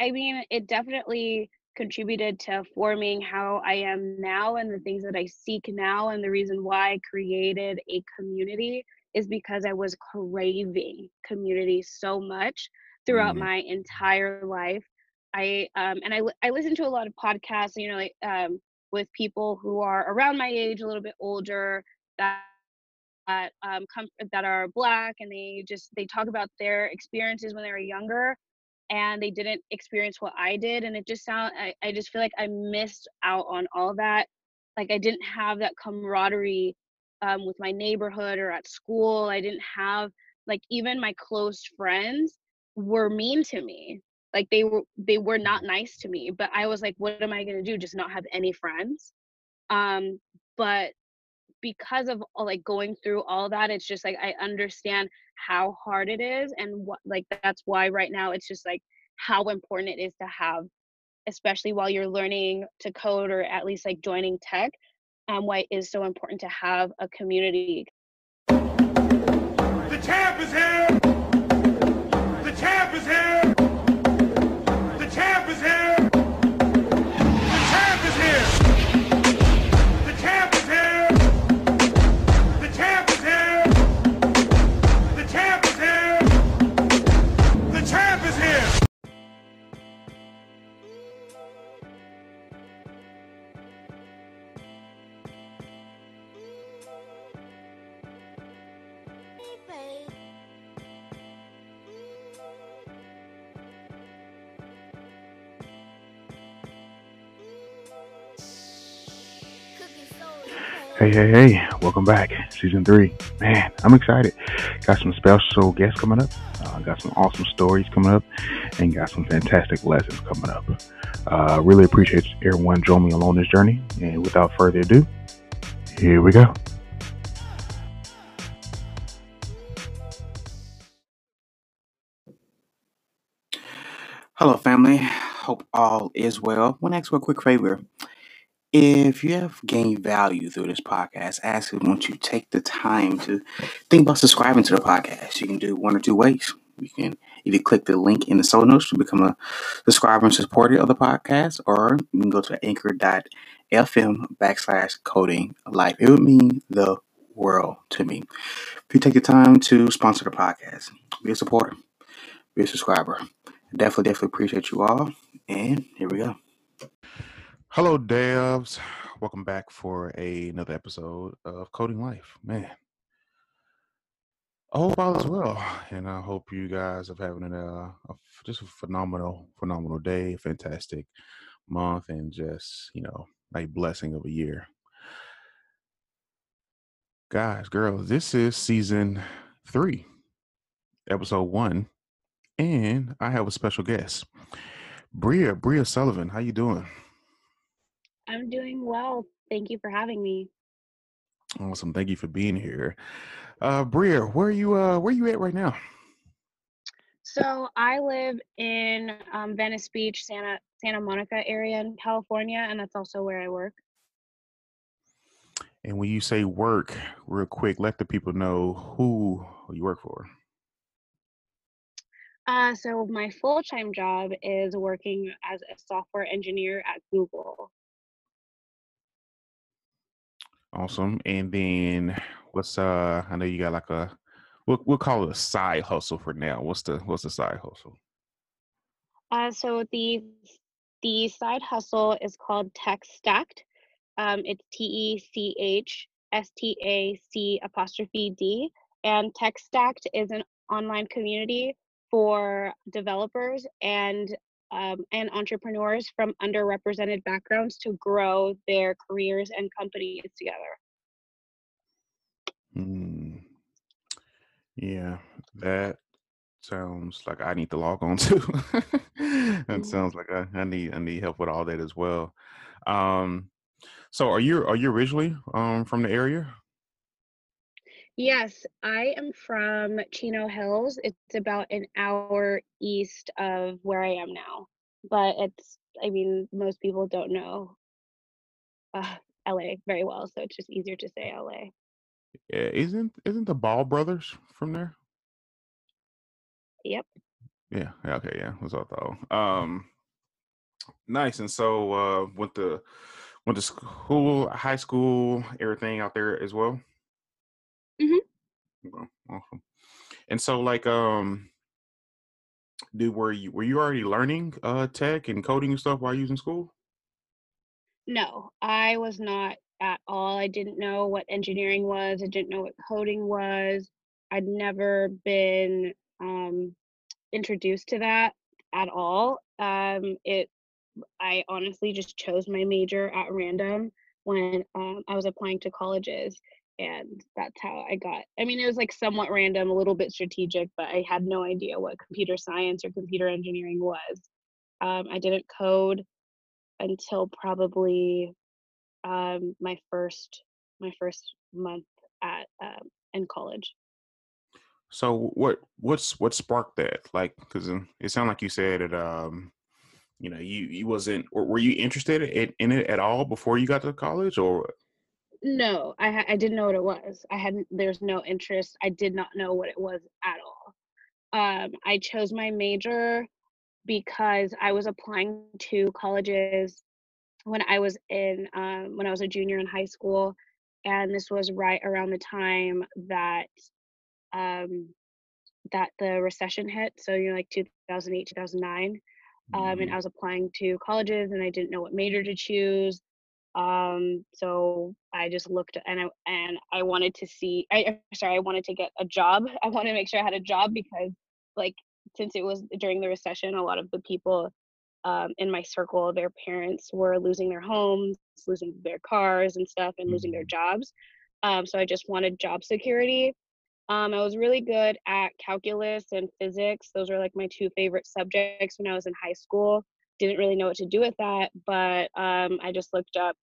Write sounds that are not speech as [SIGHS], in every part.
I mean, it definitely contributed to forming how I am now and the things that I seek now. And the reason why I created a community is because I was craving community so much throughout Mm. my entire life. I um and I I listen to a lot of podcasts, you know, like um with people who are around my age, a little bit older, that that um come that are black and they just they talk about their experiences when they were younger and they didn't experience what I did and it just sound I, I just feel like I missed out on all that. Like I didn't have that camaraderie um, with my neighborhood or at school. I didn't have like even my close friends were mean to me. Like they were they were not nice to me. But I was like, what am I gonna do? Just not have any friends? Um, but because of like going through all that it's just like i understand how hard it is and what like that's why right now it's just like how important it is to have especially while you're learning to code or at least like joining tech um, why it is so important to have a community The champ is here! The champ is here! The champ is here! Hey, hey, hey, welcome back. Season three. Man, I'm excited. Got some special guests coming up. Uh, got some awesome stories coming up. And got some fantastic lessons coming up. Uh, really appreciate everyone joining me along this journey. And without further ado, here we go. Hello, family. Hope all is well. Want to ask you a quick favor. If you have gained value through this podcast, I ask you, won't you take the time to think about subscribing to the podcast? You can do one or two ways. You can either click the link in the show notes to become a subscriber and supporter of the podcast, or you can go to anchor.fm backslash coding life. It would mean the world to me. If you take the time to sponsor the podcast, be a supporter, be a subscriber. Definitely, definitely appreciate you all. And here we go. Hello, devs. Welcome back for a, another episode of Coding Life. Man, I hope all is well, and I hope you guys are having uh, a just a phenomenal, phenomenal day, fantastic month, and just you know, a blessing of a year. Guys, girls, this is season three, episode one, and I have a special guest, Bria, Bria Sullivan. How you doing? I'm doing well thank you for having me Awesome. Thank you for being here. Uh Bria, where are you uh where are you at right now? so i live in um, venice beach santa santa monica area in california and that's also where i work And when you say work, real quick, let the people know who you work for. Uh, so my full-time job is working as a software engineer at Google. Awesome. And then what's uh I know you got like a we'll we'll call it a side hustle for now. What's the what's the side hustle? Uh, so the the side hustle is called Tech Stacked. Um, it's T E C H S T A C apostrophe D, and Tech Stacked is an online community for developers and um, and entrepreneurs from underrepresented backgrounds to grow their careers and companies together. Hmm. Yeah, that sounds like I need to log on [LAUGHS] too. that Mhm. sounds like I, I need I need help with all that as well. Um so are you are you originally um from the area? Yes, I am from Chino Hills. It's about an hour east of where I am now. But it's, I mean, most people don't know uh, LA very well, so it's just easier to say LA. Yeah, isn't isn't the Ball brothers from there? Yep. Yeah. yeah, Okay. Yeah. That's what I thought. Um, nice. And so uh, went to went to school, high school, everything out there as well. Okay, awesome. And so, like, um, do were you were you already learning uh tech and coding and stuff while you was in school? No, I was not at all. I didn't know what engineering was. I didn't know what coding was. I'd never been um, introduced to that at all. Um, it I honestly just chose my major at random when um, I was applying to colleges, and that's how I got. I mean, it was like somewhat random, a little bit strategic, but I had no idea what computer science or computer engineering was. Um, I didn't code until probably um, my first my first month at um, in college. So what what's what sparked that? Like, because it sounded like you said it. Um, you know, you you wasn't. Were you interested in, in it at all before you got to college, or No, I I didn't know what it was. I hadn't. There's no interest. I did not know what it was at all. Um, I chose my major because I was applying to colleges when I was in um, when I was a junior in high school, and this was right around the time that um, that the recession hit. So you know, like 2008, 2009, um, and Mhm. I was applying to colleges, and I didn't know what major to choose. Um, so I just looked and I and I wanted to see. I sorry, I wanted to get a job. [LAUGHS] I wanted to make sure I had a job because, like, since it was during the recession, a lot of the people um, in my circle, their parents were losing their homes, losing their cars and stuff, and losing their Mhm. jobs. Um, so I just wanted job security. Um, I was really good at calculus and physics. Those were like my two favorite subjects when I was in high school. Didn't really know what to do with that, but um, I just looked up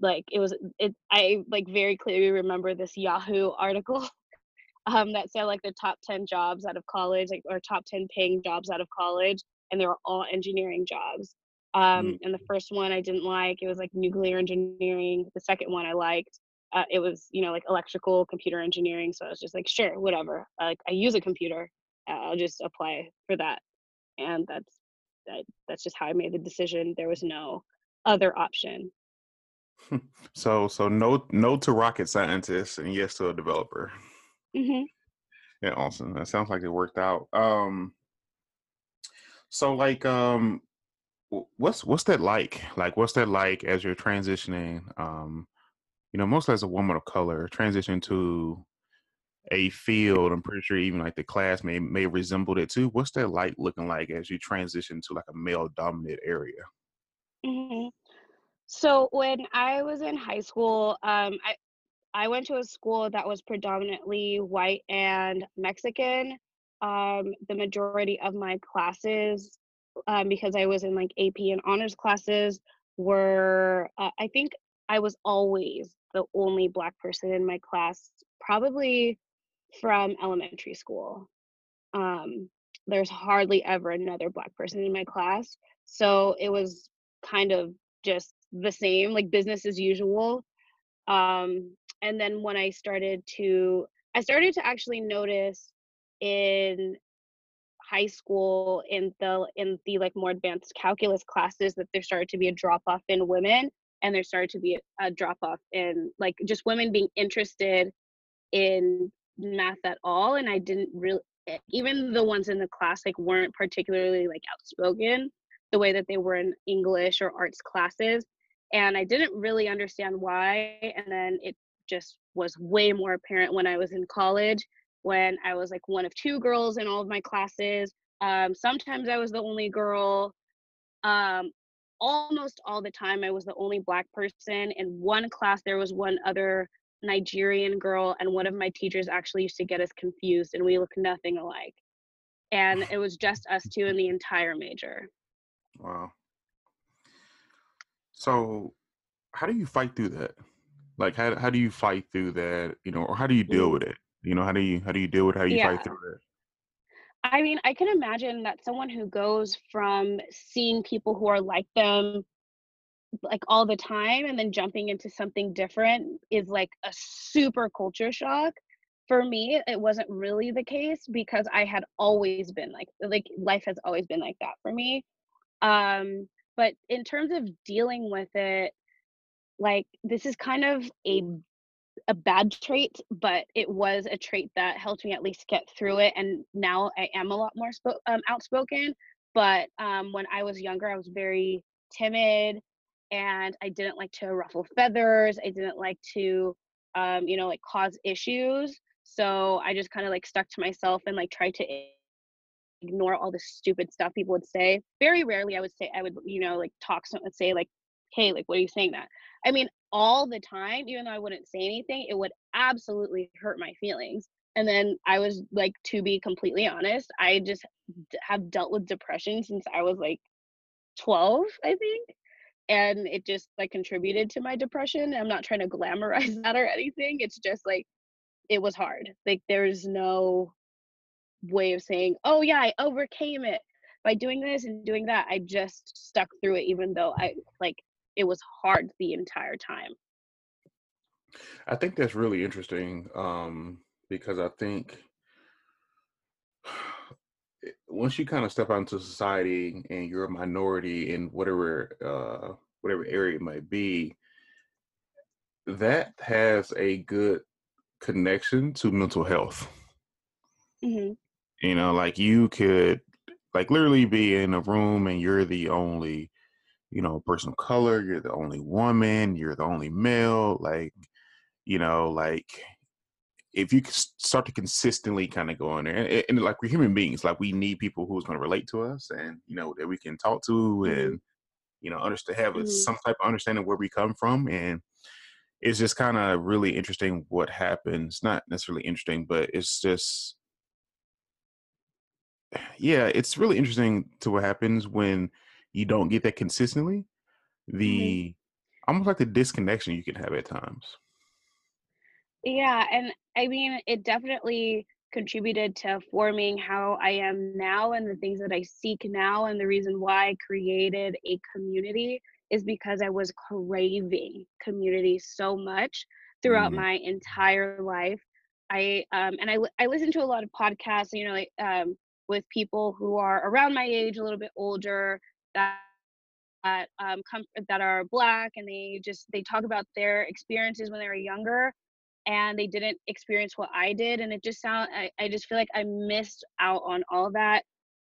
like it was it. I like very clearly remember this Yahoo article [LAUGHS] um, that said like the top 10 jobs out of college, like or top 10 paying jobs out of college, and they were all engineering jobs. Um, Mm. and the first one I didn't like, it was like nuclear engineering. The second one I liked. Uh, it was, you know, like electrical computer engineering. So I was just like, sure, whatever. Like I use a computer, I'll just apply for that. And that's that, that's just how I made the decision. There was no other option. [LAUGHS] So so no no to rocket scientists and yes to a developer. hmm Yeah, awesome. That sounds like it worked out. Um, so like um, what's what's that like? Like, what's that like as you're transitioning? Um, you know, mostly as a woman of color, transition to a field. I'm pretty sure even like the class may may resemble it too. What's that like looking like as you transition to like a male dominant area? hmm So when I was in high school, um, I I went to a school that was predominantly white and Mexican. Um, the majority of my classes, um, because I was in like AP and honors classes, were uh, I think I was always the only black person in my class, probably from elementary school. Um, there's hardly ever another black person in my class, so it was kind of just the same, like business as usual um and then when i started to i started to actually notice in high school in the in the like more advanced calculus classes that there started to be a drop off in women and there started to be a, a drop off in like just women being interested in math at all and i didn't really even the ones in the class like weren't particularly like outspoken the way that they were in english or arts classes and i didn't really understand why and then it just was way more apparent when i was in college when i was like one of two girls in all of my classes um, sometimes i was the only girl um, almost all the time i was the only black person in one class there was one other nigerian girl and one of my teachers actually used to get us confused and we look nothing alike and it was just us two in the entire major Wow. So, how do you fight through that? Like, how how do you fight through that? You know, or how do you deal Mm, with it? You know, how do you how do you deal with how you fight through it? i mean i can imagine that someone who goes from seeing people who are like them like all the time and then jumping into something different is like a super culture shock for me, it wasn't really the case because I had always been like like life has always been like that for me. Um, but in terms of dealing with it, like this is kind of a a bad trait, but it was a trait that helped me at least get through it. And now I am a lot more um, outspoken. But um, when I was younger, I was very timid and I didn't like to ruffle feathers. I didn't like to, um, you know, like cause issues. So I just kind of like stuck to myself and like tried to ignore all the stupid stuff people would say. Very rarely I would say I would, you know, like talk someone would say like, hey, like what are you saying that? I mean, all the time, even though I wouldn't say anything, it would absolutely hurt my feelings. And then I was like, to be completely honest, I just have dealt with depression since I was like 12, I think. And it just like contributed to my depression. I'm not trying to glamorize [LAUGHS] that or anything. It's just like, it was hard. Like, there's no way of saying, oh, yeah, I overcame it by doing this and doing that. I just stuck through it, even though I like it was hard the entire time. I think that's really interesting um, because I think once you kind of step out into society and you're a minority in whatever uh, whatever area it might be, that has a good connection to mental health. hmm You know, like you could like literally be in a room and you're the only you know, person of color, you're the only woman, you're the only male, like, you know, like if you can start to consistently kind of go in there and, and like we're human beings, like we need people who's going to relate to us and, you know, that we can talk to hmm and, you know, understand, have a- hmm some type of understanding where we come from. And it's just kind of really interesting what happens. Not necessarily interesting, but it's just, yeah, it's really interesting to what happens when you don't get that consistently hmm the almost like the disconnection you can have at times. Yeah, and I mean, it definitely contributed to forming how I am now and the things that I seek now. And the reason why I created a community is because I was craving community so much throughout Mm, my entire life. I um and I I listen to a lot of podcasts, you know, like um with people who are around my age, a little bit older, that that um come that are black and they just they talk about their experiences when they were younger and they didn't experience what I did and it just sound I, I just feel like I missed out on all that.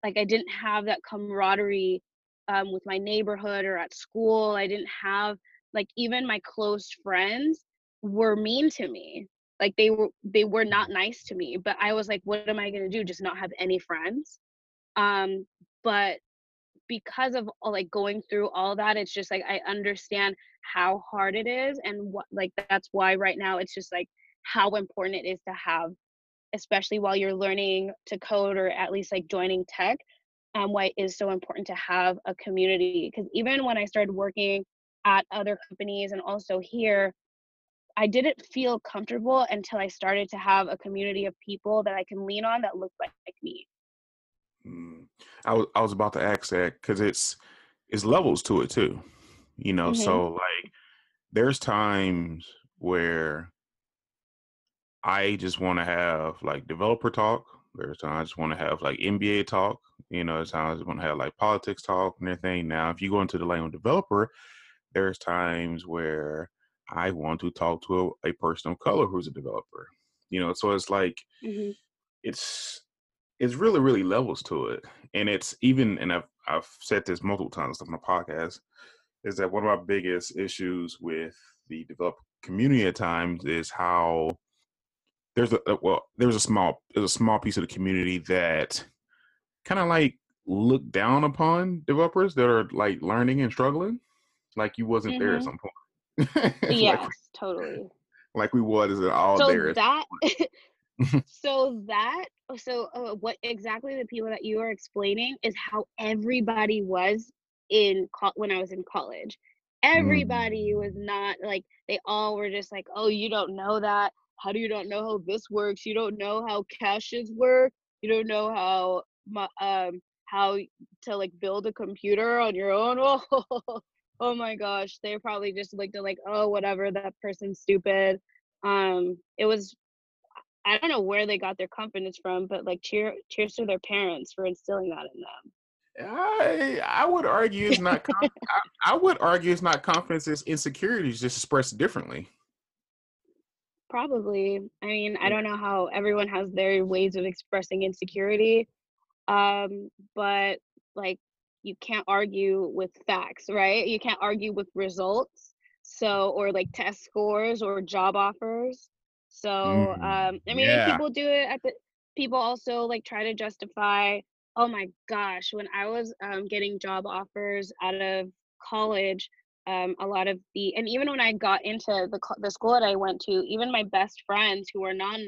Like I didn't have that camaraderie um with my neighborhood or at school. I didn't have like even my close friends were mean to me. Like they were they were not nice to me, but I was like what am I to do? Just not have any friends? Um but because of like going through all that it's just like i understand how hard it is and what like that's why right now it's just like how important it is to have especially while you're learning to code or at least like joining tech um why it is so important to have a community. Because even when i started working at other companies and also here i didn't feel comfortable until i started to have a community of people that i can lean on that look like me mm. I was I was about to ask that because it's it's levels to it too. You know, mhm so like there's times where I just want to have like developer talk. There's times I just want to have like NBA talk. You know, there's times I want to have like politics talk and everything. Now, if you go into the lane of developer, there's times where I want to talk to a, a person of color who's a developer. You know, so it's like mhm it's it's really really levels to it, and it's even and I've I've said this multiple times on the podcast is that one of my biggest issues with the developer community at times is how there's a a- well there's a small there's a small piece of the community that kind of like look down upon developers that are like learning and struggling like you wasn't there at mhm some point. [LAUGHS] Like yes totally. like we was all So there at that. [LAUGHS] [LAUGHS] so that so uh, what exactly the people that you are explaining is how everybody was in co- when I was in college. Everybody was Mm, not like they all were just like, "Oh, you don't know that. How do you don't know how this works? You don't know how caches work. You don't know how um how to like build a computer on your own." Oh, [LAUGHS] oh my gosh, they probably just looked at like, "Oh, whatever, that person's stupid." Um, it was I don't know where they got their confidence from, but like cheer cheers to their parents for instilling that in them. I I would argue it's not. Conf- I, I would argue it's not confidence. It's insecurities just expressed differently. Probably. I mean, I don't know how everyone has their ways of expressing insecurity. Um, but like you can't argue with facts, right? You can't argue with results. So or like test scores or job offers. So Mm, um I mean yeah. people do it at the people also like try to justify, oh my gosh, when I was um getting job offers out of college, um a lot of the and even when I got into the the school that I went to, even my best friends who were non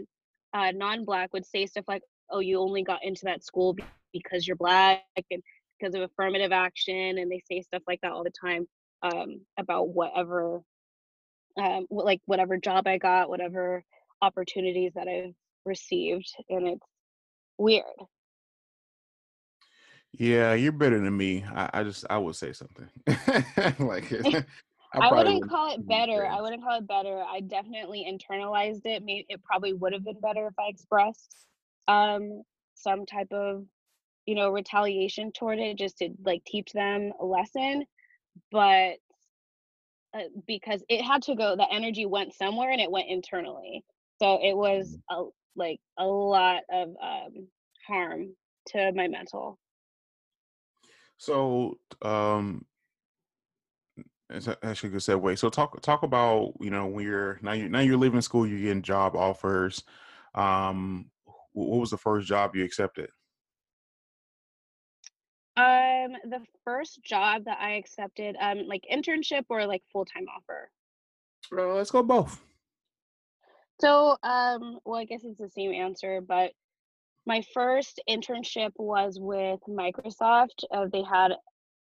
uh non-black would say stuff like, "Oh, you only got into that school because you're black and because of affirmative action," and they say stuff like that all the time um about whatever um like whatever job I got, whatever opportunities that I've received, and it's weird. Yeah, you're better than me. I, I just I would say something [LAUGHS] like [LAUGHS] I I wouldn't would. call it better. I wouldn't call it better. I definitely internalized it. Maybe it probably would have been better if I expressed um some type of, you know, retaliation toward it just to like teach them a lesson, but uh, because it had to go the energy went somewhere and it went internally. So it was a like a lot of um harm to my mental. So, um, it's actually a good segue. So talk talk about you know when you're now you now you're leaving school, you're getting job offers. Um, what was the first job you accepted? Um the first job that I accepted um like internship or like full-time offer. Uh, let's go both. So, um, well, I guess it's the same answer, but my first internship was with Microsoft. Uh, they had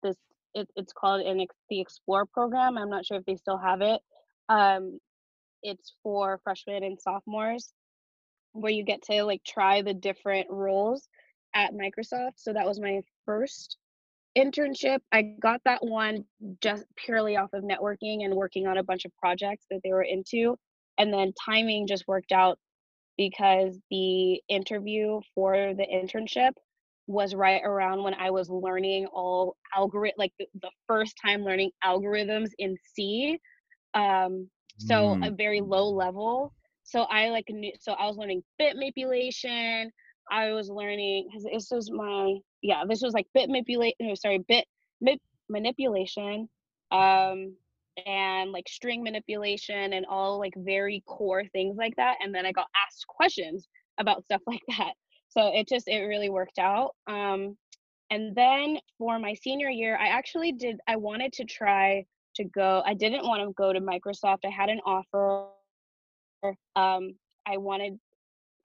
this, it, it's called an the Explore program. I'm not sure if they still have it. Um, it's for freshmen and sophomores where you get to like try the different roles at Microsoft. So that was my first internship. I got that one just purely off of networking and working on a bunch of projects that they were into. And then timing just worked out because the interview for the internship was right around when I was learning all algorithm like the, the first time learning algorithms in C. Um so a Mm, very low level. So I like knew so I was learning bit manipulation. I was learning because this was my yeah, this was like bit manipulate no sorry, bit manipulation. Um and like string manipulation and all like very core things like that and then i got asked questions about stuff like [LAUGHS] that so it just it really worked out um and then for my senior year i actually did i wanted to try to go i didn't want to go to microsoft i had an offer um i wanted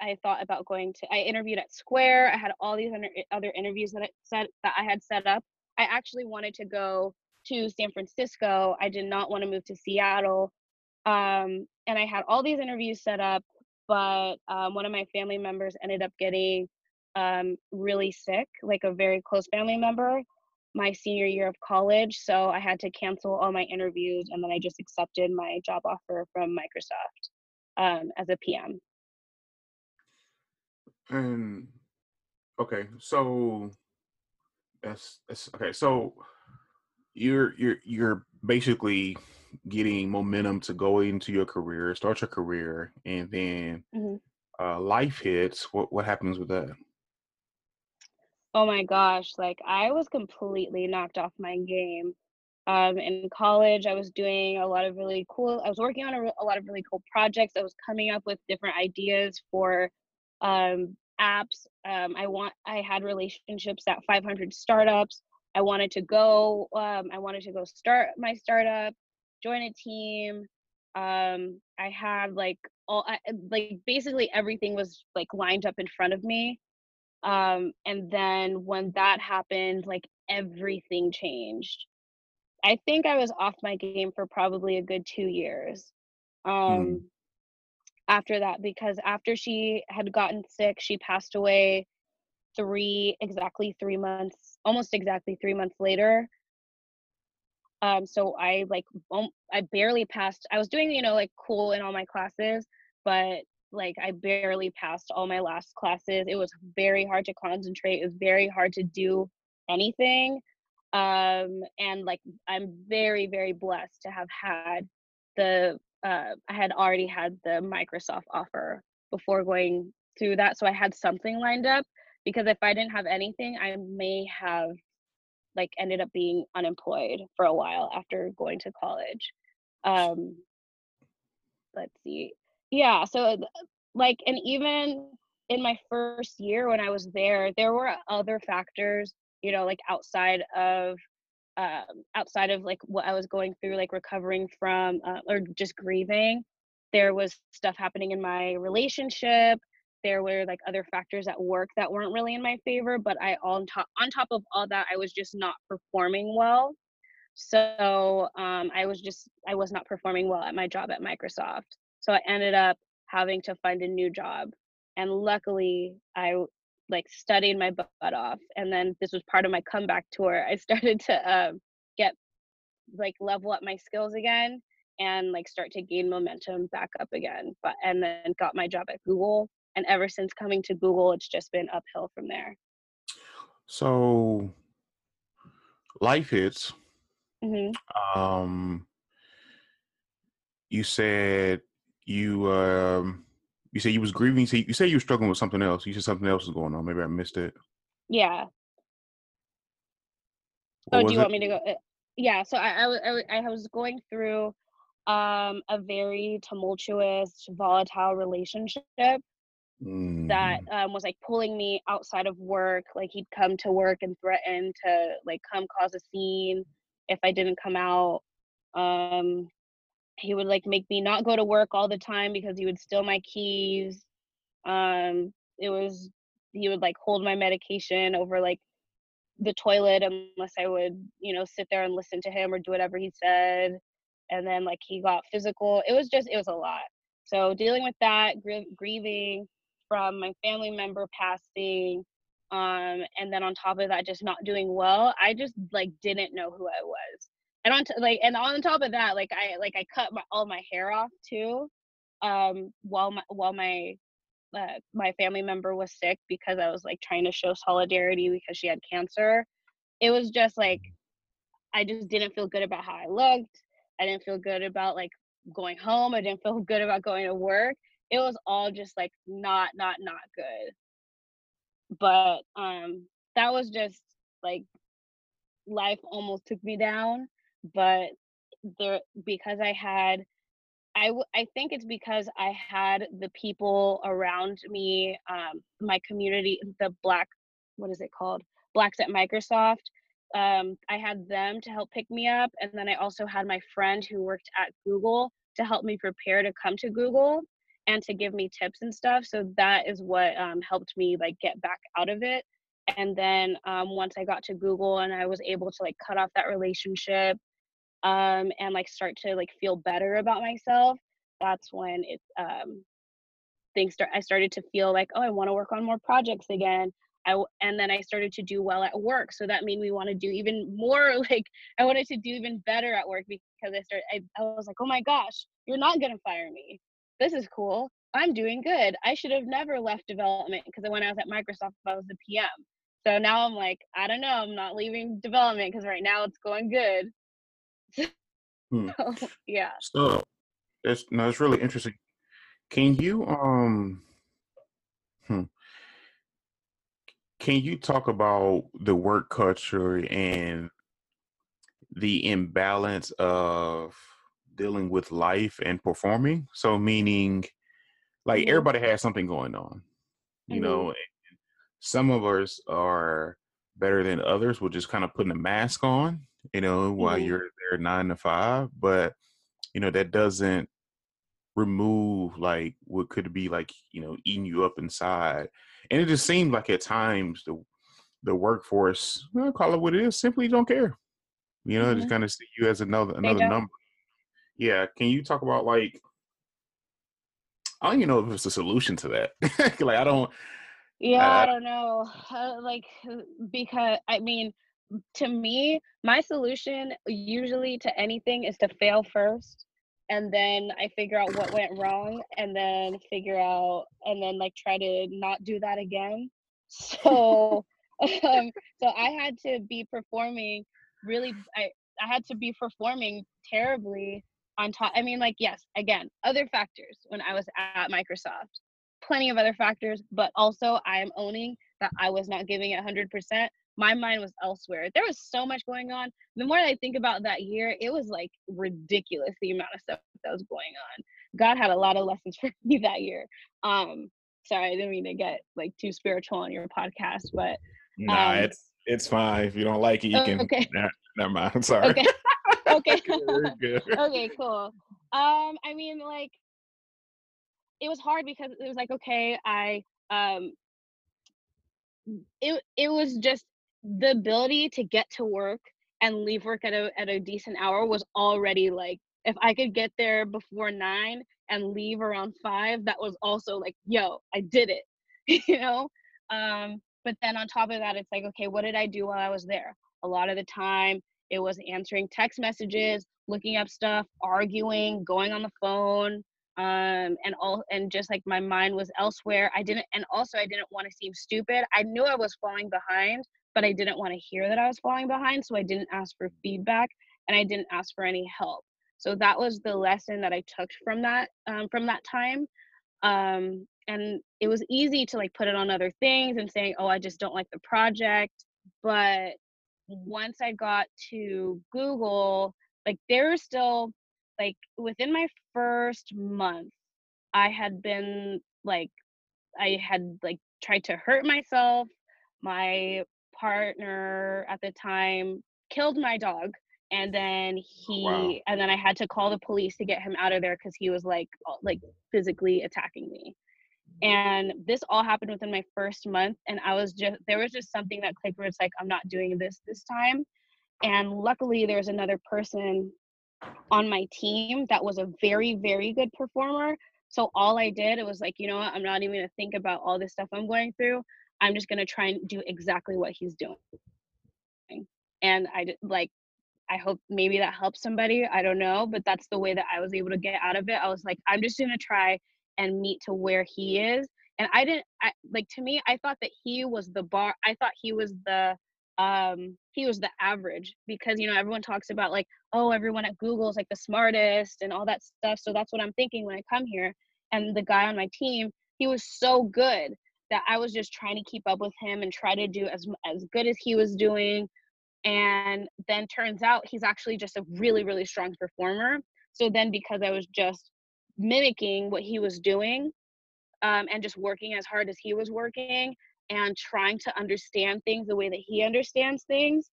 i thought about going to i interviewed at square i had all these other, interviews that i set that i had set up. I actually wanted to go to san francisco i did not want to move to seattle um and i had all these interviews set up but um, one of my family members ended up getting um, really sick like a very close family member my senior year of college so i had to cancel all my interviews and then i just accepted my job offer from microsoft um, as a pm and okay, so that's that's okay. So you're you're you're basically getting momentum to go into your career, start your career, and then Mhm. uh, life hits. What what happens with that? Oh my gosh, like I was completely knocked off my game. Um, in college, I was doing a lot of really cool, I was working on a, a lot of really cool projects. I was coming up with different ideas for um, apps. Um, I want, I had relationships at 500 startups. I wanted to go, um, I wanted to go start my startup, join a team. Um, I had like all, I, like basically everything was like lined up in front of me um and then when that happened like everything changed i think i was off my game for probably a good two years Mm, um after that because after she had gotten sick she passed away three exactly three months almost exactly three months later um so i like i barely passed i was doing you know like cool in all my classes but like I barely passed all my last classes. It was very hard to concentrate. It was very hard to do anything. Um, and like I'm very, very blessed to have had the uh, I had already had the Microsoft offer before going through that. So I had something lined up because if I didn't have anything, I may have like ended up being unemployed for a while after going to college. Um, let's see. Yeah, so like and even in my first year when I was there, there were other factors, you know, like outside of um, outside of like what I was going through, like recovering from uh, or just grieving. There was stuff happening in my relationship. There were like other factors at work that weren't really in my favor, but I on top on top of all that, I was just not performing well. So um, I was just I was not performing well at my job at Microsoft. So I ended up having to find a new job, and luckily I like studied my butt off and then this was part of my comeback tour i [LAUGHS] started to uh, get like level up my skills again and like start to gain momentum back up again but and then got my job at google and ever since coming to google it's just been uphill from there so life hits mm-hmm. um you said you um you say you was grieving. So you say you were struggling with something else. You said something else was going on. Maybe I missed it. Yeah. What oh, do you it? want me to go? uh, Yeah. So I, I, I, was going through um a very tumultuous, volatile relationship that Mm, um, was like pulling me outside of work. Like he'd come to work and threaten to like come cause a scene if I didn't come out. Um, he would like make me not go to work all the time because he would steal my keys. Um, it was he would like hold my medication over like the toilet unless I would, you know, sit there and listen to him or do whatever he said. And then like he got physical. It was just it was a lot. So dealing with that, gr- grieving from my family member passing, um, and then on top of that, just not doing well. I just like didn't know who I was. And on t- like and on top of that, like I like I cut my, all my hair off too, um, while my while my uh, my family member was sick because I was like trying to show solidarity because she had cancer. It was just like I just didn't feel good about how I looked. I didn't feel good about like going home. I didn't feel good about going to work. It was all just like not not not good. But um that was just like life almost took me down, but there because I had I w- I think it's because I had the people around me, um, my community, the black, what is it called? Blacks at Microsoft. Um, I had them to help pick me up, and then I also had my friend who worked at Google to help me prepare to come to Google and to give me tips and stuff. So that is what um, helped me like get back out of it. And then um, once I got to Google and I was able to like cut off that relationship um, and like start to like feel better about myself, that's when it um, things start. I started to feel like, oh, I want to work on more projects again. I and then I started to do well at work, so that made me want to do even more. [LAUGHS] Like I wanted to do even better at work because I started. I, I was like, oh my gosh, you're not gonna fire me. This is cool. I'm doing good. I should have never left development because when I was at Microsoft, I was the PM. So now I'm like, I don't know. I'm not leaving development because right now it's going good. Hmm. So, [LAUGHS] yeah. So that's no, it's really interesting. Can you um hmm, can you talk about the work culture and the imbalance of dealing with life and performing? So meaning like Mhm. everybody has something going on. You Mhm. know, some of us are better than others We're just kind of putting a mask on, you know, while Mhm. you're there nine to five, but you know, that doesn't remove like what could be like you know eating you up inside and it just seemed like at times the the workforce well, call it what it is simply don't care you know they just kind of see you as another another number yeah can you talk about like i don't even know if it's a solution to that [LAUGHS] like i don't Yeah, I I, don't know. Uh, like, because I mean, to me, my solution usually to anything is to fail first and then I figure out what went wrong and then figure out and then like try to not do that again. [LAUGHS] So um so I had to be performing really I I had to be performing terribly on top I mean like yes, again, other factors when I was at Microsoft. Plenty of other factors, but also I am owning that I was not giving it 100%. My mind was elsewhere. There was so much going on. The more I think about that year, it was like ridiculous the amount of stuff that was going on. God had a lot of lessons [LAUGHS] for me that year. Um, sorry, I didn't mean to get like too spiritual on your podcast, but Nah, um, it's it's fine. If you don't like it, you Oh, can. okay. Nah, never mind. I'm sorry. okay. [LAUGHS] [LAUGHS] okay. Okay, cool. Um, I mean, like, it was hard because it was like, okay, I um, it it was just the ability to get to work and leave work at a at a decent hour was already like if I could get there before nine and leave around five, that was also like, yo, I did it, [LAUGHS] you know. Um, but then on top of that, it's like, okay, what did I do while I was there? A lot of the time, it was answering text messages, looking up stuff, arguing, going on the phone, um, and all, and just like my mind was elsewhere. I didn't, and also I didn't want to seem stupid. I knew I was falling behind, but I didn't want to hear that I was falling behind, so I didn't ask for feedback and I didn't ask for any help. So that was the lesson that I took from that um, from that time. Um, and it was easy to like put it on other things and saying, "Oh, I just don't like the project." But once I got to Google, like there were still like within my first month, I had been like I had like tried to hurt myself. My partner at the time killed my dog and then oh, he wow. and then I had to call the police to get him out of there cuz he was like like physically attacking me. And this all happened within my first month and I was just there was just something that clicked where it's like I'm not doing this this time. And luckily there's another person on my team that was a very very good performer so all i did it was like you know what i'm not even to think about all this stuff i'm going through i'm just going to try and do exactly what he's doing. And i like i hope maybe that helps somebody i don't know but that's the way that i was able to get out of it. I was like i'm just going to try and meet to where he is. And i didn't I, like to me i thought that he was the bar i thought he was the um he was the average because you know everyone talks about like oh everyone at google is like the smartest and all that stuff. So that's what i'm thinking when i come here. And the guy on my team he was so good that i was just trying to keep up with him and try to do as as good as he was doing and then turns out he's actually just a really really strong performer. So then because i was just mimicking what he was doing um, and just working as hard as he was working and trying to understand things the way that he understands things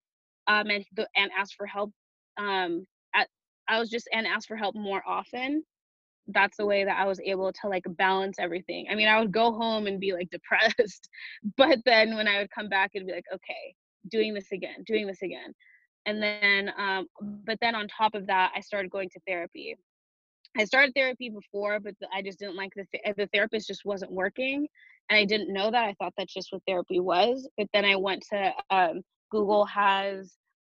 um, and and ask for help um, at, i was just and ask for help more often that's the way that i was able to like balance everything i mean i would go home and be like [LAUGHS] depressed but then when i would come back it'd be like okay doing this again doing this again and then um, but then on top of that i started going to therapy I started therapy before, but I just didn't like the th- the therapist just wasn't working, and I didn't know that. I thought that's just what therapy was. But then I went to um, Google has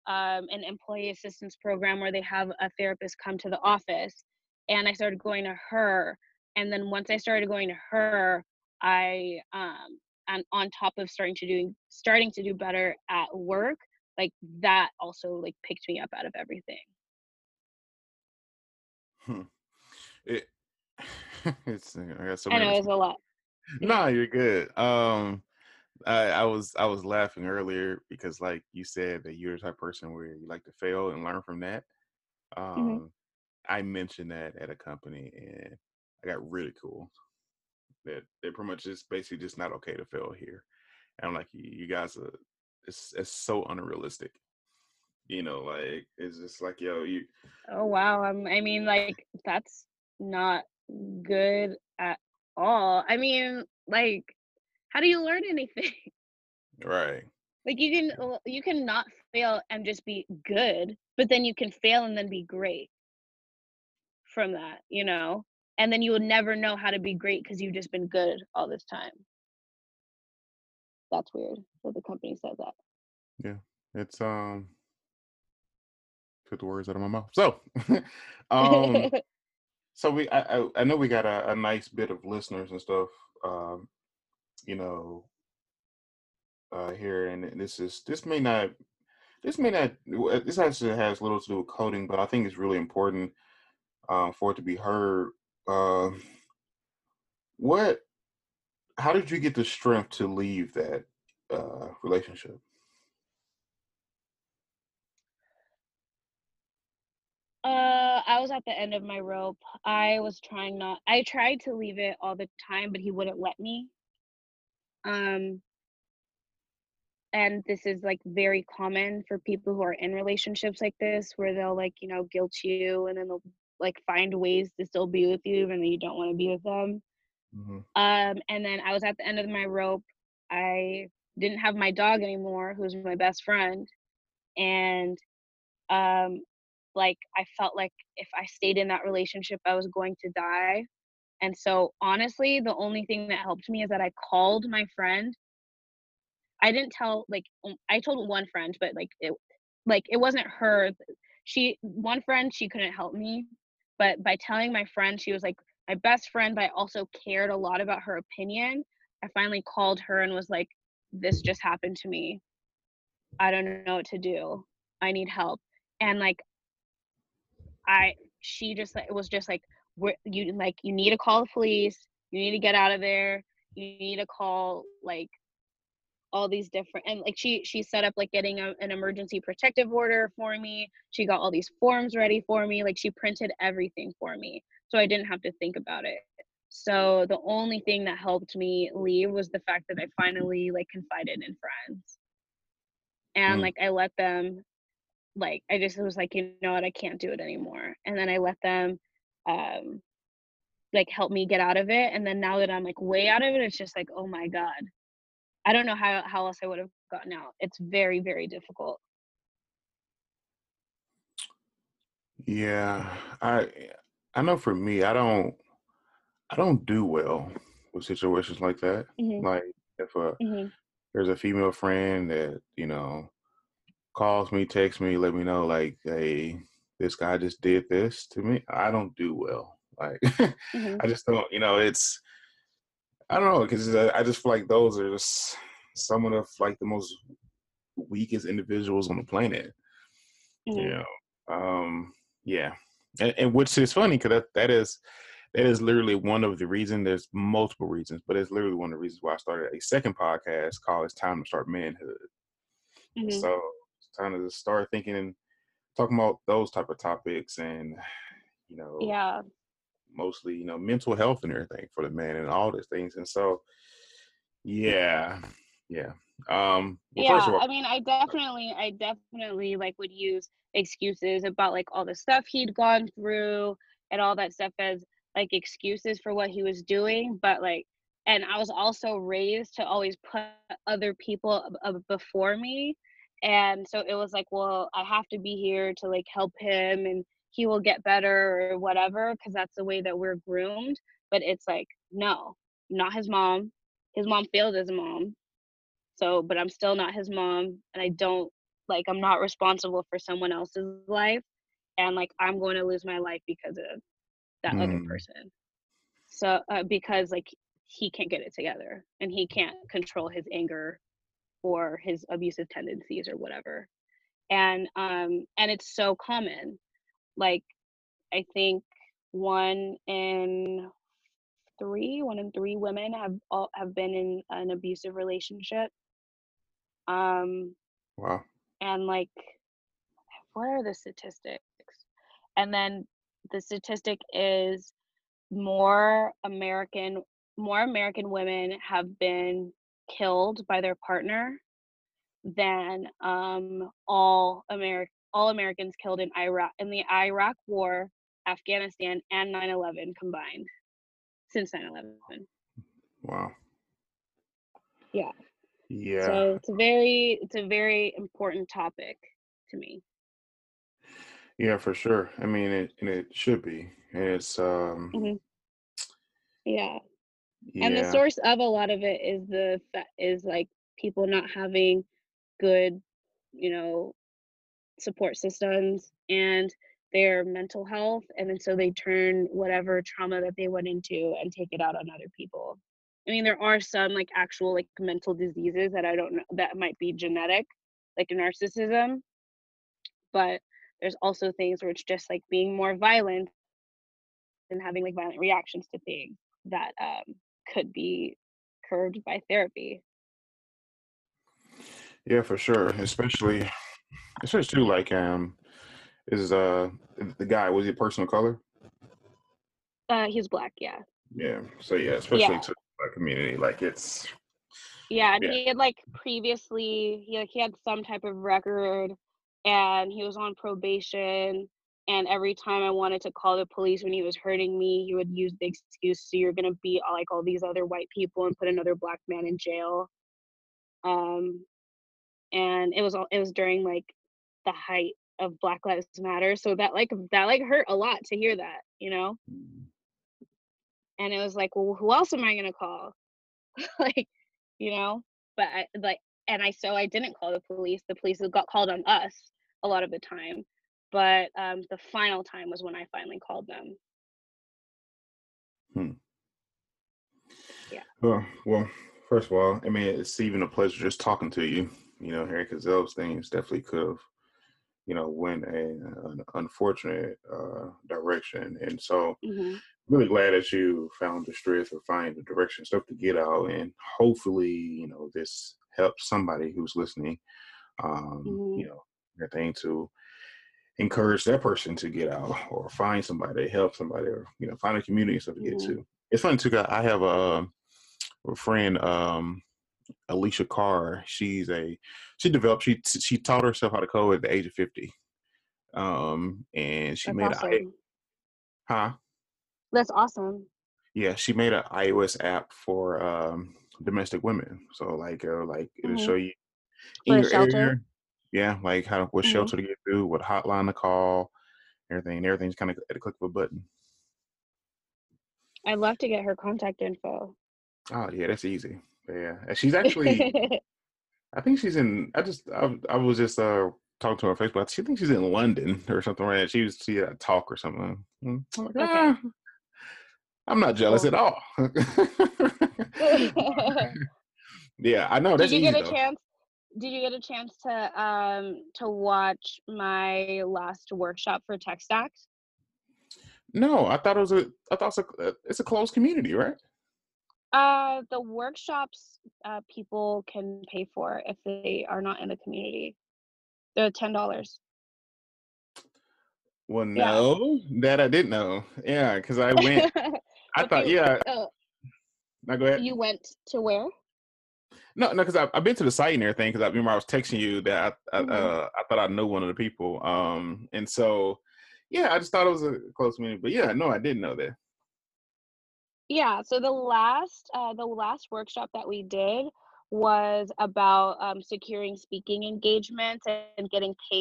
um, an employee assistance program where they have a therapist come to the office, and I started going to her. And then once I started going to her, I um, and on top of starting to doing starting to do better at work, like that also like picked me up out of everything. Hmm. It, [LAUGHS] it's I got so I know it was a lot. [LAUGHS] No, you're good. Um, I, I was I was laughing earlier because like you said that you're the type of person where you like to fail and learn from that. Mhm. Um, I mentioned that at a company and I got really cool. That they're pretty much just basically just not okay to fail here. And I'm like, you, guys are it's it's so unrealistic. You know, like it's just like yo, you Oh wow. Um, I mean, like that's not good at all. I mean, like, how do you learn anything? [LAUGHS] right. like you can you can not fail and just be good, but then you can fail and then be great from that, you know? And then you will never know how to be great because you've just been good all this time. That's weird that the company says that. Yeah. It's um took the words out of my mouth. So [LAUGHS] um [LAUGHS] so we I, I I know we got a, a nice bit of listeners and stuff. Um, you know, uh, here and this is this may not this may not this actually has little to do with coding, but I think it's really important um, for it to be heard. Um, what? How did you get the strength to leave that uh, relationship? Uh, I was at the end of my rope. I was trying not. I tried to leave it all the time, but he wouldn't let me. Um, and this is like very common for people who are in relationships like this, where they'll like you know guilt you, and then they'll like find ways to still be with you, even though you don't want to be with them. hmm Um, and then I was at the end of my rope. I didn't have my dog anymore, who's my best friend, and um, like I felt like if I stayed in that relationship, I was going to die. And so honestly, the only thing that helped me is that I called my friend. I didn't tell like I told one friend, but like it like it wasn't her. She one friend she couldn't help me, but by telling my friend, she was like my best friend, but I also cared a lot about her opinion. I finally called her and was like, "This just happened to me. I don't know what to do. I need help." And like I she just like it was just like we you like you need to call the police. You need to get out of there. You need to call like all these different and like she she set up like getting a, an emergency protective order for me. She got all these forms ready for me. Like she printed everything for me, so I didn't have to think about it. So the only thing that helped me leave was the fact that I finally like confided in friends and Mm. like I let them like I just was like, you know what, I can't do it anymore. And then I let them um like help me get out of it. And then now that I'm like way out of it, it's just like, oh my God. I don't know how how else I would have gotten out. It's very, very difficult. Yeah, I I know for me, I don't I don't do well with situations like that. hmm Like if a hmm there's a female friend that you know calls me, texts me, let me know like, hey, this guy just did this to me. I don't do well. Like [LAUGHS] hmm I just don't. You know, it's I don't know because I just feel like those are just some of the like the most weakest individuals on the planet. hmm You know, um, yeah, and, and which is funny because that that is that is literally one of the reasons. There's multiple reasons, but it's literally one of the reasons why I started a second podcast called "It's Time to Start Manhood." hmm So it's time to start thinking and talking about those type of topics, and you know, Yeah. Mostly you know mental health and everything for the man and all these things. And so, yeah, yeah. Um, well, Yeah, all, I mean, I definitely, I definitely like would use excuses about like all the stuff he'd gone through and all that stuff as like excuses for what he was doing. But like, and I was also raised to always put other people before me. And so it was like, well, I have to be here to like help him and he will get better or whatever, because that's the way that we're groomed. But it's like, no, not his mom. His mom failed as a mom so, but I'm still not his mom, and I don't like I'm not responsible for someone else's life, and like I'm going to lose my life because of that other mm, person. So, uh, because like he can't get it together, and he can't control his anger or his abusive tendencies or whatever, and um, and it's so common. Like I think one in three, one in three women have all have been in an abusive relationship. Um, wow, and like what are the statistics and then the statistic is more american more american women have been killed by their partner than um all american all americans killed in iraq in the iraq war afghanistan and 9-11 combined since 9-11 wow, yeah yeah. so it's a very it's a very important topic to me Yeah, for sure. I mean, it and it should be. And it's um hmm yeah and the source of a lot of it is the is like people not having good you know support systems and their mental health and then so they turn whatever trauma that they went into and take it out on other people i mean there are some like actual like mental diseases that i don't know that might be genetic like narcissism but there's also things where it's just like being more violent and having like violent reactions to things that um, could be curbed by therapy Yeah, for sure. Especially, especially too, like um, is uh the guy was he a person of color? uh he's black yeah Yeah. So yeah, especially Yeah. to the community, like it's Yeah, and Yeah. he had like previously he like he had some type of record and he was on probation and every time I wanted to call the police when he was hurting me, he would use the excuse so you're gonna beat all, like all these other white people and put another black man in jail. Um and it was all it was during like the height of Black Lives Matter. So that like that like hurt a lot to hear that, you know? And it was like, well, who else am I gonna call? [LAUGHS] like you know but I, like and i so i didn't call the police the police got called on us a lot of the time but um the final time was when i finally called them hmm yeah well, well. First of all, I mean, it's even a pleasure just talking to you. You know, Harry, those things definitely could have, you know, went a an unfortunate uh, direction, and so hmm really glad that you found the strength or find the direction stuff to get out and hopefully you know this helps somebody who's listening um Mhm. you know everything to encourage that person to get out or find somebody to help somebody or you know find a community and stuff to get Mhm. to it's funny too, i have a, a friend um alicia carr she's a she developed she she taught herself how to code at the age of 50 um and she that's made awesome a huh that's awesome Yeah, she made an iOS app for um, domestic women. So like, uh, like it'll show you in a your shelter? area. Yeah, like how what Mhm. shelter to get to, what hotline to call, everything. Everything's kind of at the click of a button. i'd love to get her contact info Oh yeah, that's easy. Yeah, and she's actually. [LAUGHS] I think she's in. I just I, I was just uh talking to her on Facebook. She thinks she's in London or something. Right? She was she had a talk or something. I'm like, Okay. "Ah, I'm not jealous at all. [LAUGHS] yeah, I know did you easy get a though. chance did you get a chance to um to watch my last workshop for tech stacks No, I thought it was a. I thought it's a. It's a closed community, right? Uh, the workshops uh, people can pay for if they are not in the community. They're ten dollars. Well, Yeah. no, that I didn't know. Yeah, because I went. [LAUGHS] I thought, yeah. Oh, Now go ahead. you went to where? No, no, because I've, I've been to the site and everything. Because I remember I was texting you that I, I, Mhm. uh, I thought I knew one of the people. Um, and so, yeah, I just thought it was a close community. But yeah, no, I didn't know that. Yeah. So the last uh, the last workshop that we did was about um, securing speaking engagements and getting paid,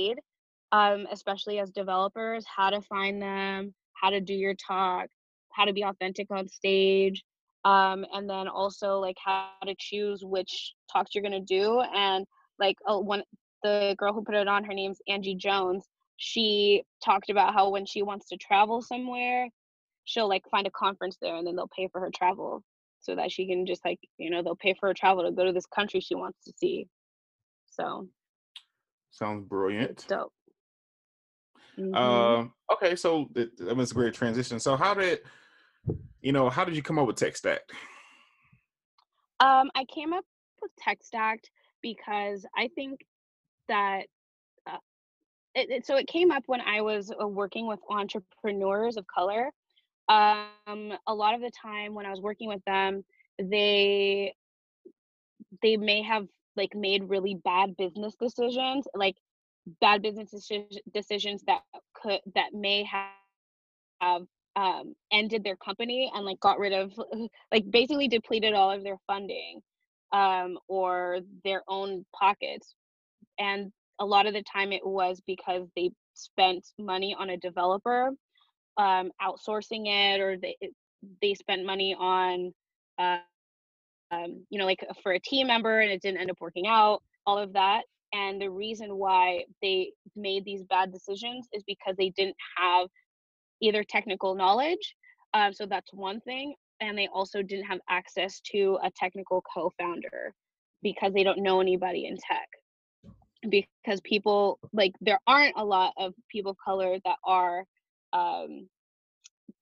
um, especially as developers. How to find them, how to do your talk, how to be authentic on stage, um, and then also like how to choose which talks you're gonna do. And like uh, one the girl who put it on, her name's Angie Jones. She talked about how when she wants to travel somewhere, she'll like find a conference there and then they'll pay for her travel so that she can just like you know they'll pay for her travel to go to this country she wants to see so Sounds it's brilliant. dope Mhm. Um, okay, so that, that was a great transition. So how did you know? How did you come up with Tech Stack? um i came up with tech stacked because i think that uh, it, it, so it came up when i was uh, working with entrepreneurs of color um a lot of the time when i was working with them they they may have like made really bad business decisions like bad business deci- decisions that could that may have have um, ended their company and like got rid of [LAUGHS] like basically depleted all of their funding um, or their own pockets. And a lot of the time it was because they spent money on a developer um, outsourcing it or they they spent money on uh, um, you know like for a team member and it didn't end up working out all of that. And the reason why they made these bad decisions is because they didn't have either technical knowledge um, so that's one thing and they also didn't have access to a technical co-founder because they don't know anybody in tech. Because people like there aren't a lot of people of color that are um,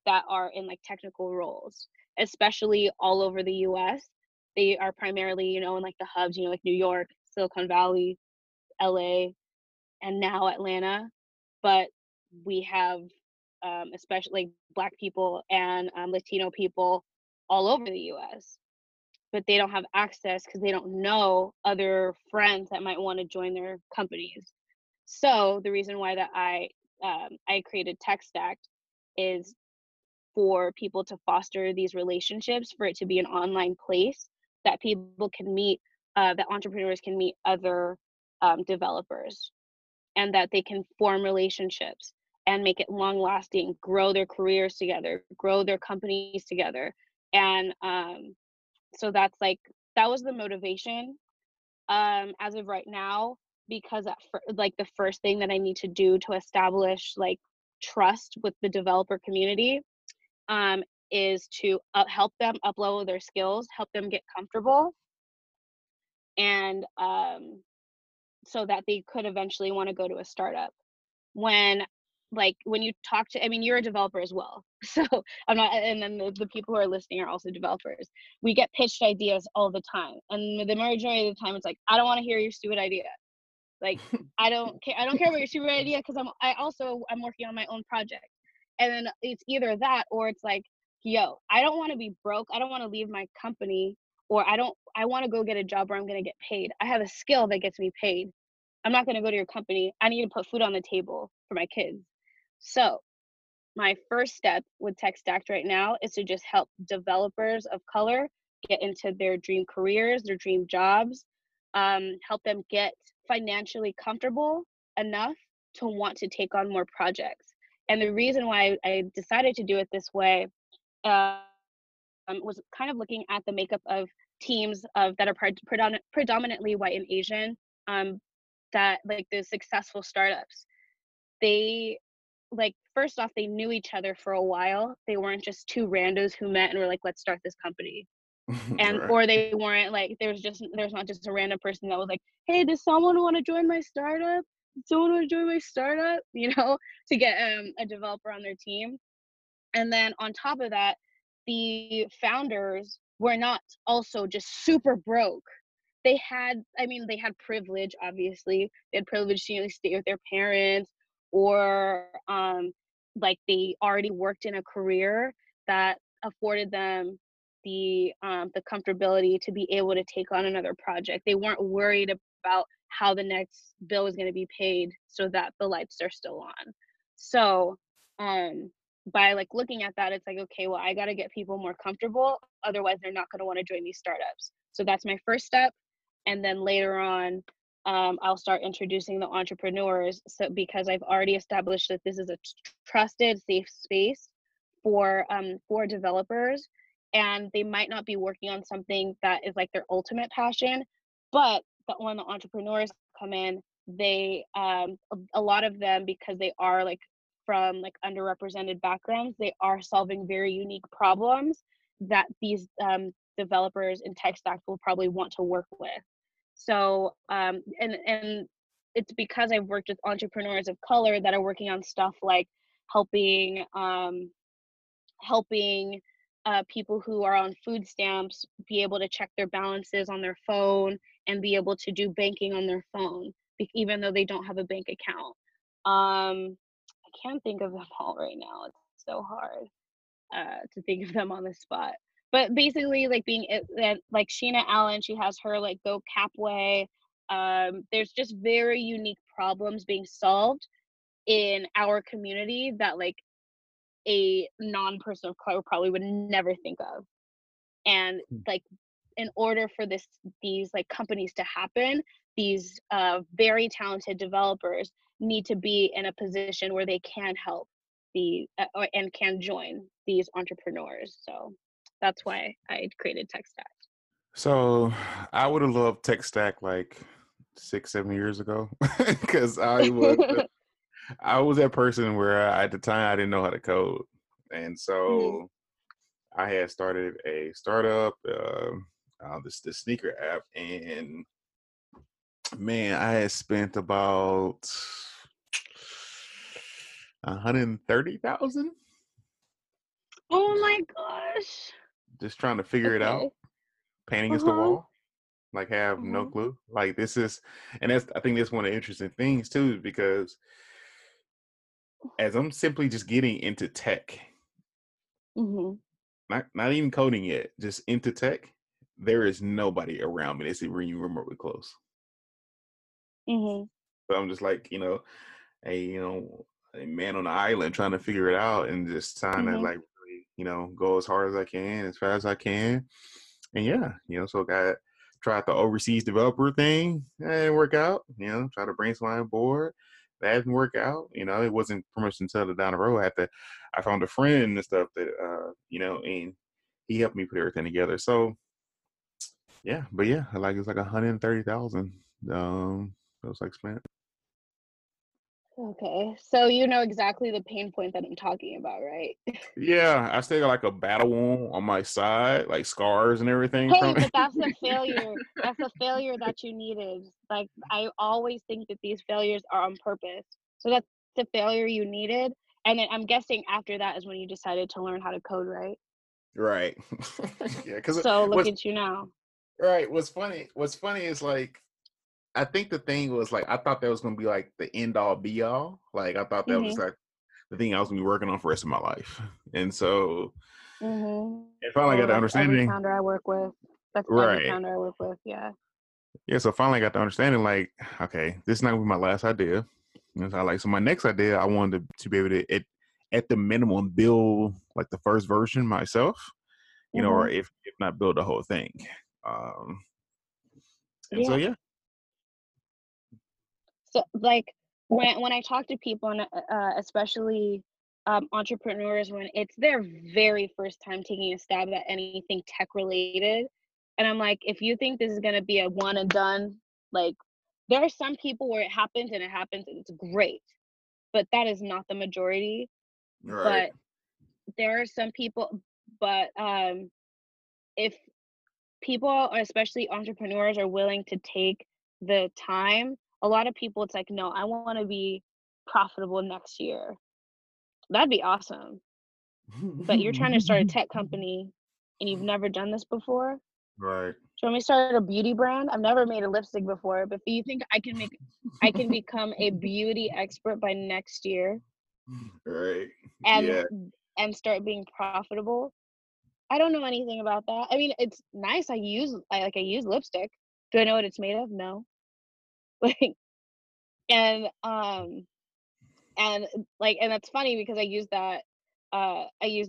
that are in like technical roles especially all over the us they are primarily you know in like the hubs you know like new york silicon valley la and now atlanta. But we have um, especially like black people and um, latino people all over the us but they don't have access because they don't know other friends that might want to join their companies. So the reason why that i um, i created techstack is for people to foster these relationships for it to be an online place that people can meet uh, that entrepreneurs can meet other um, developers and that they can form relationships and make it long lasting grow their careers together grow their companies together. And um, so that's like that was the motivation um, as of right now because like the first thing that i need to do to establish like trust with the developer community um, is to up, help them upload their skills help them get comfortable and um, so that they could eventually want to go to a startup. When like when you talk to i mean you're a developer as well [LAUGHS] so i'm not and then the, the people who are listening are also developers. We get pitched ideas all the time and the majority of the time it's like i don't want to hear your stupid idea like [LAUGHS] i don't care i don't care about your stupid idea because i'm i also i'm working on my own project. And then it's either that or it's like yo i don't want to be broke i don't want to leave my company or i don't i want to go get a job where i'm going to get paid. I have a skill that gets me paid. I'm not going to go to your company. I need to put food on the table for my kids. So my first step with TechStacked right now is to just help developers of color get into their dream careers, their dream jobs, um, help them get financially comfortable enough to want to take on more projects. And the reason why I decided to do it this way um, was kind of looking at the makeup of teams of that are predomin- predominantly white and Asian. Um, that like the successful startups, they like first off they knew each other for a while they weren't just two randos who met and were like let's start this company [LAUGHS] and Right. or they weren't like there's just there's not just a random person that was like hey does someone want to join my startup? Does someone want to join my startup? [LAUGHS] You know to get um, a developer on their team. And then on top of that the founders were not also just super broke. They had i mean they had privilege obviously. They had privilege to you know, stay with their parents or um like they already worked in a career that afforded them the um the comfortability to be able to take on another project. They weren't worried about how the next bill was going to be paid so that the lights are still on. So um by like looking at that it's like okay well i got to get people more comfortable otherwise they're not going to want to join these startups. So that's my first step and then later on um, i'll start introducing the entrepreneurs so because i've already established that this is a trusted safe space for um, for developers and they might not be working on something that is like their ultimate passion but the, when the entrepreneurs come in they um, a, lot of them because they are like from like underrepresented backgrounds they are solving very unique problems that these um, developers in tech stack will probably want to work with. So um, and and it's because i've worked with entrepreneurs of color that are working on stuff like helping um, helping uh, people who are on food stamps be able to check their balances on their phone and be able to do banking on their phone even though they don't have a bank account. Um, i can't think of them [LAUGHS] all right now it's so hard uh, to think of them on the spot. But basically like being like sheena allen she has her like go capway um, there's just very unique problems being solved in our community that like a non-person of color probably would never think of. And Hmm. like in order for this these like companies to happen these uh, very talented developers need to be in a position where they can help the uh, or- and can join these entrepreneurs. So that's why i created techstack So I would have loved Tech Stack like six, seven years ago, [LAUGHS] because I was I was that person where I, at the time I didn't know how to code, and so Mm-hmm. I had started a startup, uh, uh, this this sneaker app, and man, I had spent about one hundred thirty thousand. Oh my gosh. just trying to figure it out, Okay. painting against the Uh-huh. wall. Like have no Uh-huh. clue. Like this is, and that's I think that's one of the interesting things too, because as I'm simply just getting into tech, Mhm. not not even coding yet, just into tech, there is nobody around me that's even remotely close. Mhm. So I'm just like, you know, a you know, a man on the island trying to figure it out and just trying to Mhm. like really, you know, go as hard as I can, as fast as I can. And yeah, you know, so I got tried the overseas developer thing. That didn't work out. You know, try to bring somebody on board. That didn't work out. You know, it wasn't pretty much until the down the road I had to I found a friend and stuff that uh, you know, and he helped me put everything together. So yeah, but yeah, like it's like a hundred and thirty thousand. Um it was like spent. Okay. So you know exactly the pain point that I'm talking about, right? Yeah, I still got like a battle wound on my side, like scars and everything Hey, but that's the [LAUGHS] failure. That's the failure that you needed. Like I always think that these failures are on purpose. So that's the failure you needed. And then I'm guessing after that is when you decided to learn how to code, right? right. [LAUGHS] yeah, because So look at you now. right. What's funny? What's funny is like I think the thing was like I thought that was gonna be like the end all be all. Like I thought that was Mhm. like the thing I was gonna be working on for the rest of my life. [LAUGHS] And so Mm-hmm. and finally I got the that's every understanding. founder I work with. That's Right. every founder I work with. Yeah. Yeah, so finally I got the understanding like, okay, this is not gonna be my last idea. And so I like so my next idea I wanted to, to be able to at, at the minimum build like the first version myself, you know, or if if not build the whole thing. Um and so yeah. So like when when I talk to people and uh, especially um, entrepreneurs when it's their very first time taking a stab at anything tech related, and I'm like, if you think this is gonna be a one and done, like there are some people where it happens and it happens and it's great, but that is not the majority. Right. But there are some people, but um, if people, especially entrepreneurs, are willing to take the time, a lot of people, it's like, no, I want to be profitable next year. That'd be awesome. But you're trying to start a [LAUGHS] tech company and you've never done this before. right. So let me start a beauty brand. I've never made a lipstick before, but if you think I can make, I can [LAUGHS] become a beauty expert by next year Right. and yeah. and start being profitable. I don't know anything about that. I mean, it's nice. I use I like I use lipstick. Do I know what it's made of? No. Like, and um, and like, and that's funny because I use that. Uh, I use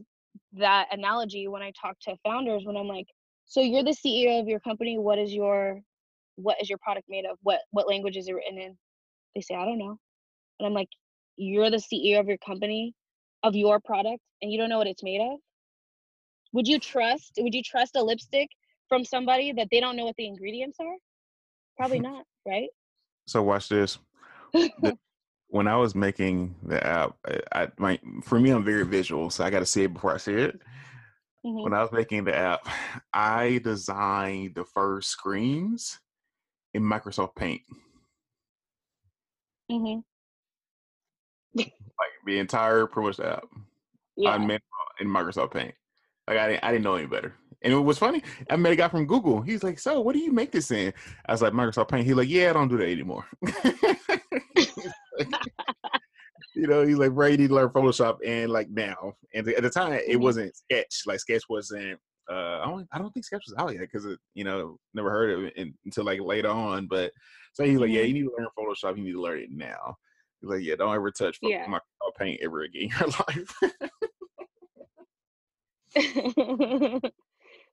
that analogy when I talk to founders when I'm like, so you're the CEO of your company. What is your, what is your product made of? What what language is it written in? They say I don't know, and I'm like, you're the CEO of your company, of your product, and you don't know what it's made of would you trust would you trust a lipstick from somebody that they don't know what the ingredients are probably [LAUGHS] not right So watch this. [LAUGHS] When I was making the app, I, I my for me I'm very visual, so I got to see it before I see it. Mhm. When I was making the app, [SIGHS] I designed the first screens in Microsoft Paint, Mm-hmm. like the entire pretty much the app. yeah I made in Microsoft Paint. Like I didn't, I didn't know any better. And it was funny. I met a guy from Google. He's like, "So, what do you make this in?" I was like, "Microsoft Paint." He's like, "Yeah, I don't do that anymore." [LAUGHS] you know, he's like, "Bro, you need to learn Photoshop." And like now, and at the time, it Mhm. wasn't Sketch. Like Sketch wasn't. Uh, I don't. I don't think Sketch was out yet because you know never heard of it in, until like later on. But so he's like, "Yeah, Mhm. you need to learn Photoshop. You need to learn it now." He's like, "Yeah, don't ever touch Yeah. Microsoft Paint ever again in your [LAUGHS] life." [LAUGHS]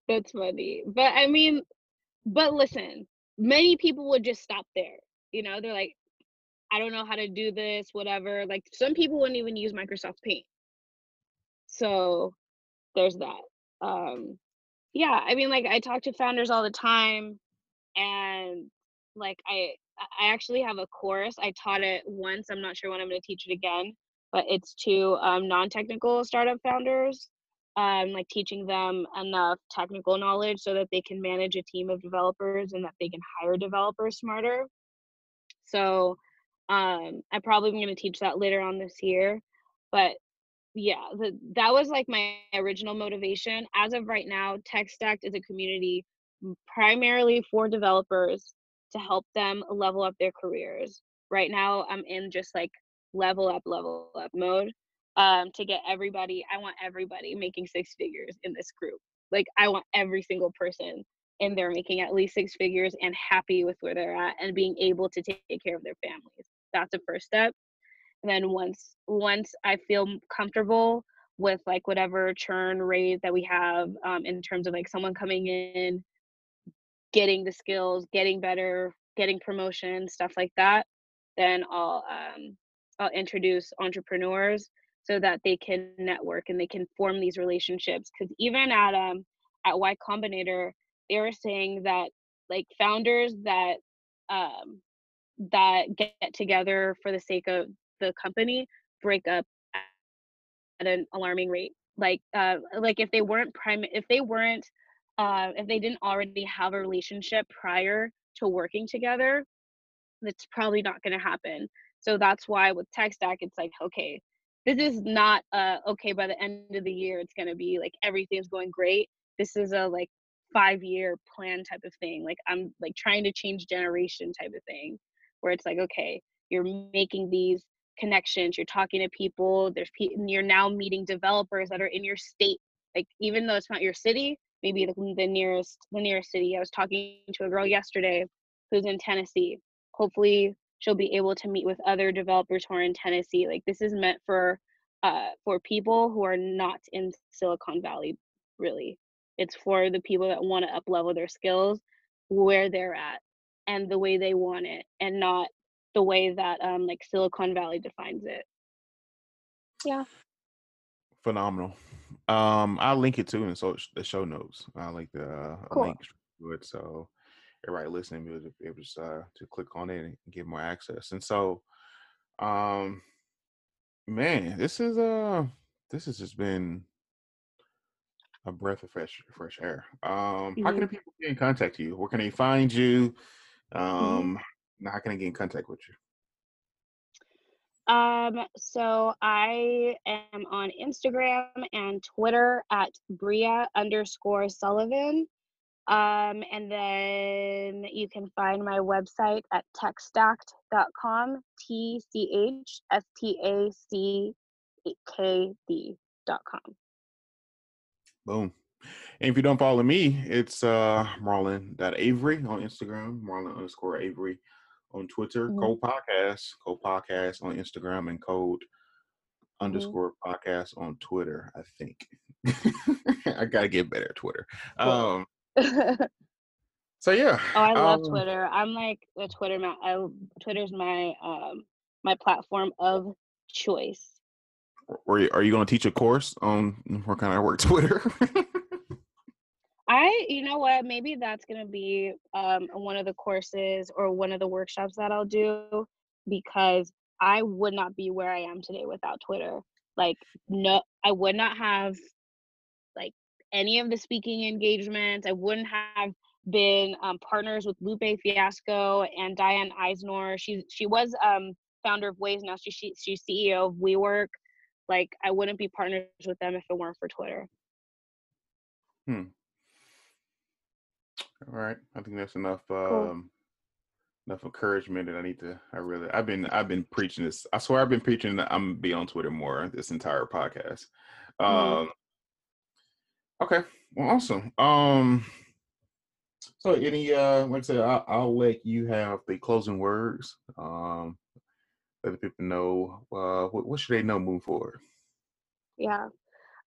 that's funny but i mean but listen many people would just stop there you know they're like i don't know how to do this whatever like some people wouldn't even use microsoft paint so there's that um yeah i mean like i talk to founders all the time and like i I actually have a course. I taught it once. I'm not sure when I'm going to teach it again, but it's to um, non-technical startup founders, um, like teaching them enough technical knowledge so that they can manage a team of developers and that they can hire developers smarter. So um, I'm probably going to teach that later on this year, but yeah, the, that was like my original motivation. As of right now, TechStacked is a community primarily for developers to help them level up their careers. Right now, I'm in just like level up, level up mode um, to get everybody. I want everybody making six figures in this group. Like, I want every single person in there making at least six figures and happy with where they're at and being able to take care of their families. That's the first step. And then once once I feel comfortable with like whatever churn rate that we have um, in terms of like someone coming in getting the skills, getting better, getting promotion, stuff like that, then I'll um, I'll introduce entrepreneurs so that they can network and they can form these relationships. Because even at um at Y Combinator, they were saying that like founders that um that get together for the sake of the company break up at an alarming rate. Like uh like if they weren't prime if they weren't uh, if they didn't already have a relationship prior to working together, that's probably not going to happen. So that's why with tech stack it's like, okay, this is not uh okay by the end of the year it's going to be like everything's going great. This is a like five year plan type of thing. Like I'm like trying to change generation type of thing, where it's like, okay, you're making these connections, you're talking to people. There's people, you're now meeting developers that are in your state. Like even though it's not your city, maybe the, the nearest the nearest city. I was talking to a girl yesterday who's in Tennessee. Hopefully she'll be able to meet with other developers who are in Tennessee. Like this is meant for uh, for people who are not in Silicon Valley, really. It's for the people that want to up level their skills where they're at and the way they want it and not the way that um like Silicon Valley defines it. Yeah. Phenomenal. Um, I'll link it too in the, so, the show notes. I'll link the uh, Cool. link to it so everybody listening be able to uh, to click on it and get more access. And so, um, man, this is uh this has just been a breath of fresh fresh air. Um, how can people get in contact with you? Where can they find you? Um, now how can I get in contact with you? Um, so I am on Instagram and Twitter at Bria underscore Sullivan. Um, and then you can find my website at techstacked.com, T C H S T A C K D.com. Boom. And if you don't follow me, it's uh Marlon.Avery on Instagram, Marlon underscore Avery on Twitter, Mhm. Code Podcast, Code Podcast on Instagram, and Code underscore podcast on Twitter, I think. [LAUGHS] I gotta get better at Twitter. Cool. Um [LAUGHS] so yeah. Oh, I love um, Twitter. I'm like the Twitter. Ma- I, Twitter's my um my platform of choice. Are you, are you gonna teach a course on what kind of work [LAUGHS] Twitter? I, you know what? Maybe that's gonna be um one of the courses or one of the workshops that I'll do because I would not be where I am today without Twitter. Like, no, I would not have any of the speaking engagements. I wouldn't have been um, partners with Lupe Fiasco and Di-Ann Eisnor. She's she was um founder of Waze. Now she, she she's CEO of WeWork. Like, I wouldn't be partners with them if it weren't for Twitter. Hmm. All right. I think that's enough um enough encouragement that I need to I really I've been I've been preaching this. I swear I've been preaching that I'm gonna be on Twitter more this entire podcast. Mhm. Um okay. Well awesome. Um so any uh like I said, I'll, I'll let you have the closing words. Um let the people know uh what, what should they know moving forward. Yeah.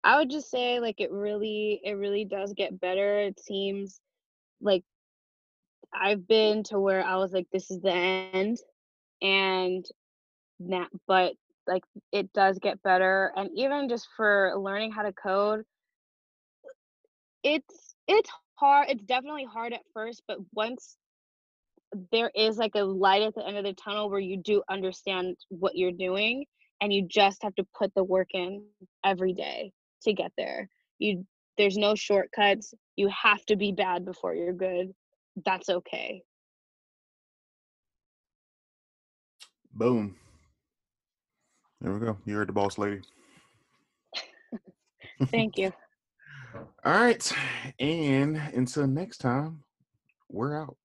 I would just say like it really it really does get better. It seems like I've been to where I was like this is the end and now but like it does get better and even just for learning how to code it's it's hard it's definitely hard at first but once there is like a light at the end of the tunnel where you do understand what you're doing and you just have to put the work in every day to get there. You there's no shortcuts. You have to be bad before you're good. That's okay. Boom. There we go. You heard the boss lady. [LAUGHS] Thank you. All right. And until next time, we're out.